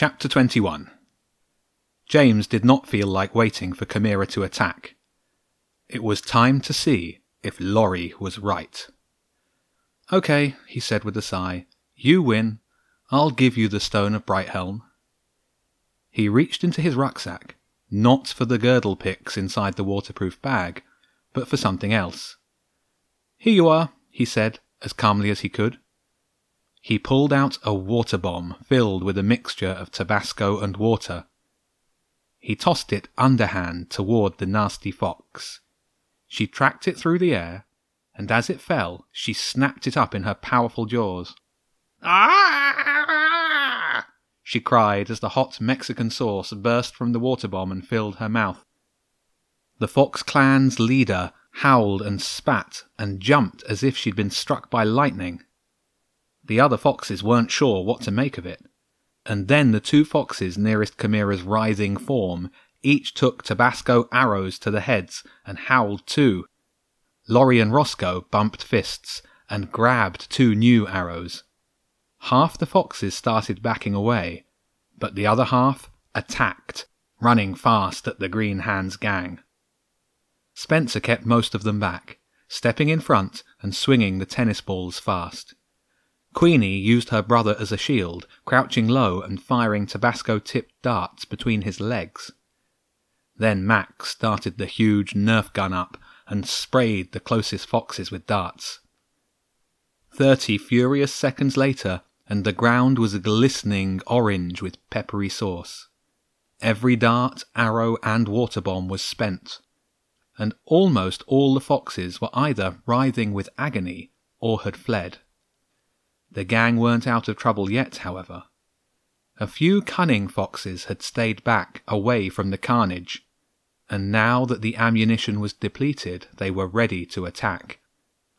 Chapter 21 James did not feel like waiting for Chimera to attack. It was time to see if Lorry was right. Okay, he said with a sigh. You win. I'll give you the Stone of Brighthelm. He reached into his rucksack, not for the girdle picks inside the waterproof bag, but for something else. Here you are, he said, as calmly as he could. He pulled out a water bomb filled with a mixture of Tabasco and water. He tossed it underhand toward the nasty fox. She tracked it through the air, and as it fell, she snapped it up in her powerful jaws. Ah! She cried as the hot Mexican sauce burst from the water bomb and filled her mouth. The Fox clan's leader howled and spat and jumped as if she'd been struck by lightning. The other foxes weren't sure what to make of it. And then the two foxes nearest Chimera's writhing form each took Tabasco arrows to the heads and howled too. Lorry and Roscoe bumped fists and grabbed two new arrows. Half the foxes started backing away, but the other half attacked, running fast at the Green Hands gang. Spencer kept most of them back, stepping in front and swinging the tennis balls fast. Queenie used her brother as a shield, crouching low and firing Tabasco tipped darts between his legs. Then Max started the huge Nerf gun up and sprayed the closest foxes with darts. Thirty furious seconds later, and the ground was glistening orange with peppery sauce. Every dart, arrow, and water bomb was spent, and almost all the foxes were either writhing with agony or had fled. The gang weren't out of trouble yet, however. A few cunning foxes had stayed back away from the carnage, and now that the ammunition was depleted, they were ready to attack.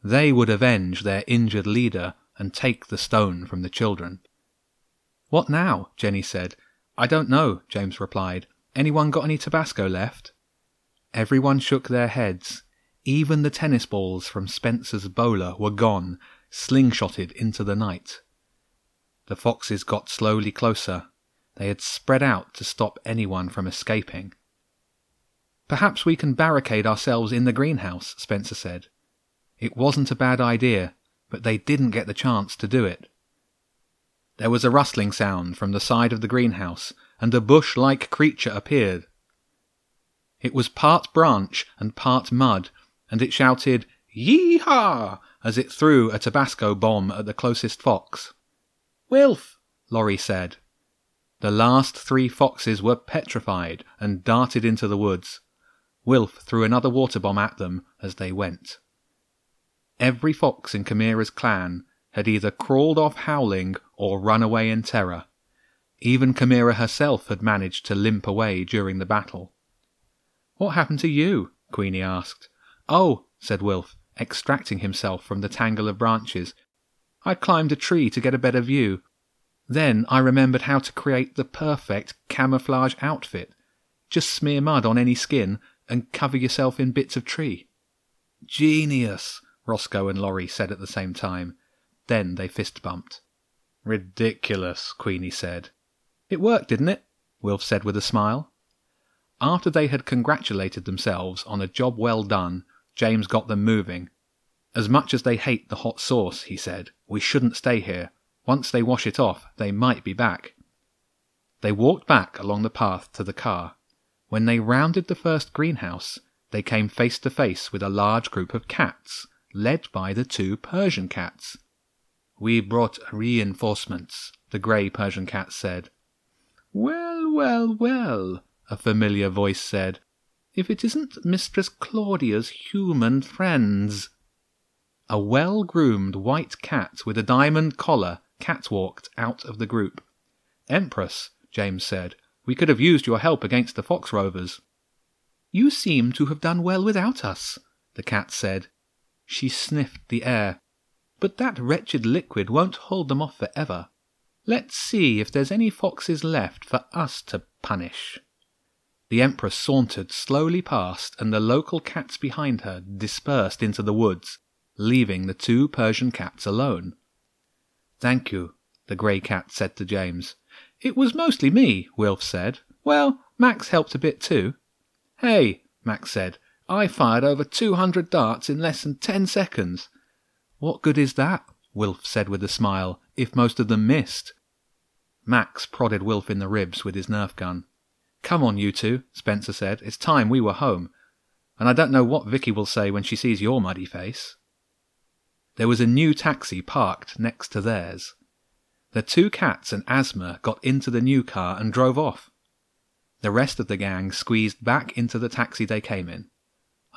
They would avenge their injured leader and take the stone from the children. What now? Jenny said. I don't know, James replied. Anyone got any Tabasco left? Everyone shook their heads. Even the tennis balls from Spencer's bowler were gone, slingshotted into the night. The foxes got slowly closer. They had spread out to stop anyone from escaping. Perhaps we can barricade ourselves in the greenhouse, Spencer said. It wasn't a bad idea, but they didn't get the chance to do it. There was a rustling sound from the side of the greenhouse, and a bush like creature appeared. It was part branch and part mud, and it shouted, Yee-haw! As it threw a Tabasco bomb at the closest fox. Wilf, Lorry said. The last three foxes were petrified and darted into the woods. Wilf threw another water bomb at them as they went. Every fox in Chimera's clan had either crawled off howling or run away in terror. Even Chimera herself had managed to limp away during the battle. What happened to you? Queenie asked. Oh, said Wilf, extracting himself from the tangle of branches. I climbed a tree to get a better view. Then I remembered how to create the perfect camouflage outfit. Just smear mud on any skin and cover yourself in bits of tree. Genius, Roscoe and Lorry said at the same time. Then they fist bumped. Ridiculous, Queenie said. It worked, didn't it? Wilf said with a smile. After they had congratulated themselves on a job well done, James got them moving. As much as they hate the hot sauce, he said, we shouldn't stay here. Once they wash it off, they might be back. They walked back along the path to the car. When they rounded the first greenhouse, they came face to face with a large group of cats, led by the two Persian cats. We brought reinforcements, the grey Persian cat said. Well, well, well, a familiar voice said if it isn't Mistress Claudia's human friends. A well groomed white cat with a diamond collar catwalked out of the group. Empress, James said, we could have used your help against the fox rovers. You seem to have done well without us, the cat said. She sniffed the air. But that wretched liquid won't hold them off forever. Let's see if there's any foxes left for us to punish. The Empress sauntered slowly past, and the local cats behind her dispersed into the woods, leaving the two Persian cats alone. Thank you, the grey cat said to James. It was mostly me, Wilf said. Well, Max helped a bit too. Hey, Max said, I fired over 200 darts in less than 10 seconds. What good is that? Wilf said with a smile, if most of them missed. Max prodded Wilf in the ribs with his Nerf gun. Come on, you two, Spencer said. It's time we were home. And I don't know what Vicky will say when she sees your muddy face. There was a new taxi parked next to theirs. The two cats and Asthma got into the new car and drove off. The rest of the gang squeezed back into the taxi they came in.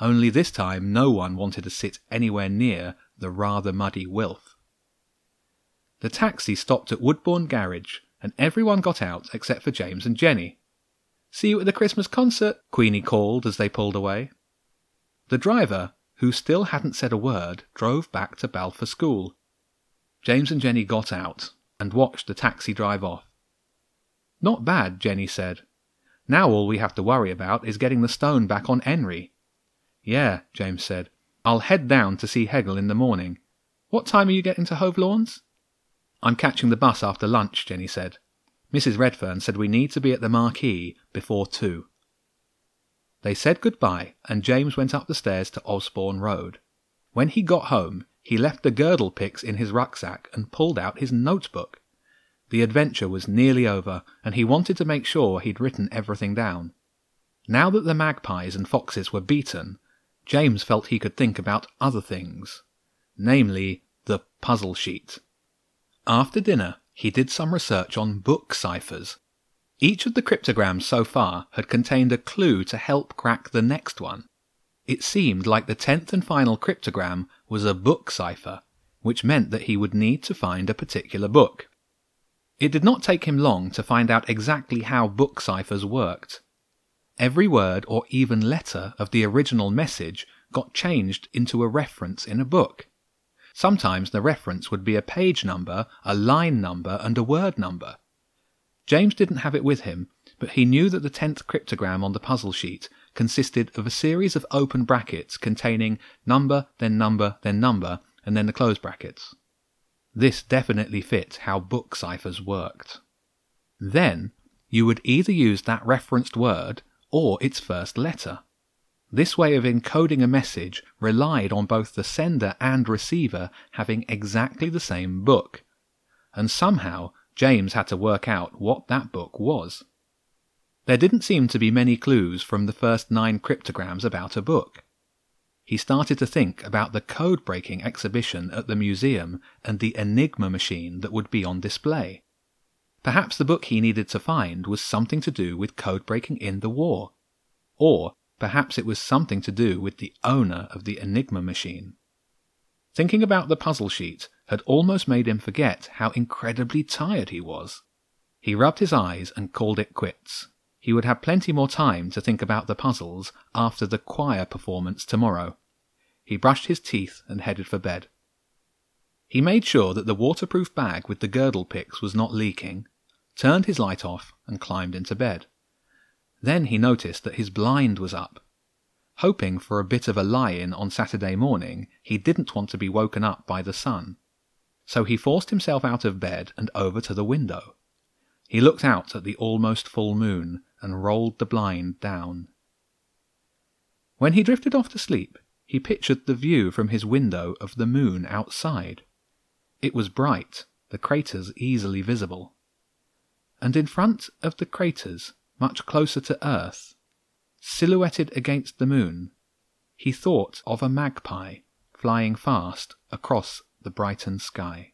Only this time no one wanted to sit anywhere near the rather muddy Wilf. The taxi stopped at Woodbourne Garage, and everyone got out except for James and Jenny. See you at the Christmas concert, Queenie called as they pulled away. The driver, who still hadn't said a word, drove back to Balfour School. James and Jenny got out and watched the taxi drive off. Not bad, Jenny said. Now all we have to worry about is getting the stone back on Henry. Yeah, James said. I'll head down to see Hegel in the morning. What time are you getting to Hove Lawns? I'm catching the bus after lunch, Jenny said. Mrs. Redfern said we need to be at the marquee before two. They said goodbye, and James went up the stairs to Osborne Road. When he got home, he left the girdle picks in his rucksack and pulled out his notebook. The adventure was nearly over, and he wanted to make sure he'd written everything down. Now that the magpies and foxes were beaten, James felt he could think about other things, namely the puzzle sheet. After dinner, he did some research on book ciphers each of the cryptograms so far had contained a clue to help crack the next one. It seemed like the tenth and final cryptogram was a book cipher, which meant that he would need to find a particular book. It did not take him long to find out exactly how book ciphers worked. Every word or even letter of the original message got changed into a reference in a book. Sometimes the reference would be a page number, a line number, and a word number. James didn't have it with him, but he knew that the tenth cryptogram on the puzzle sheet consisted of a series of open brackets containing number, then number, then number, and then the close brackets. This definitely fit how book ciphers worked. Then, you would either use that referenced word or its first letter. This way of encoding a message relied on both the sender and receiver having exactly the same book, and somehow James had to work out what that book was. There didn't seem to be many clues from the first nine cryptograms about a book. He started to think about the code breaking exhibition at the museum and the Enigma machine that would be on display. Perhaps the book he needed to find was something to do with code breaking in the war. Or perhaps it was something to do with the owner of the Enigma machine. Thinking about the puzzle sheet had almost made him forget how incredibly tired he was. He rubbed his eyes and called it quits. He would have plenty more time to think about the puzzles after the choir performance tomorrow. He brushed his teeth and headed for bed. He made sure that the waterproof bag with the girdle picks was not leaking, turned his light off, and climbed into bed. Then he noticed that his blind was up. Hoping for a bit of a lie in on Saturday morning, he didn't want to be woken up by the sun. So he forced himself out of bed and over to the window. He looked out at the almost full moon and rolled the blind down. When he drifted off to sleep, he pictured the view from his window of the moon outside. It was bright, the craters easily visible. And in front of the craters, much closer to Earth, silhouetted against the moon, he thought of a magpie flying fast across the Brighton sky.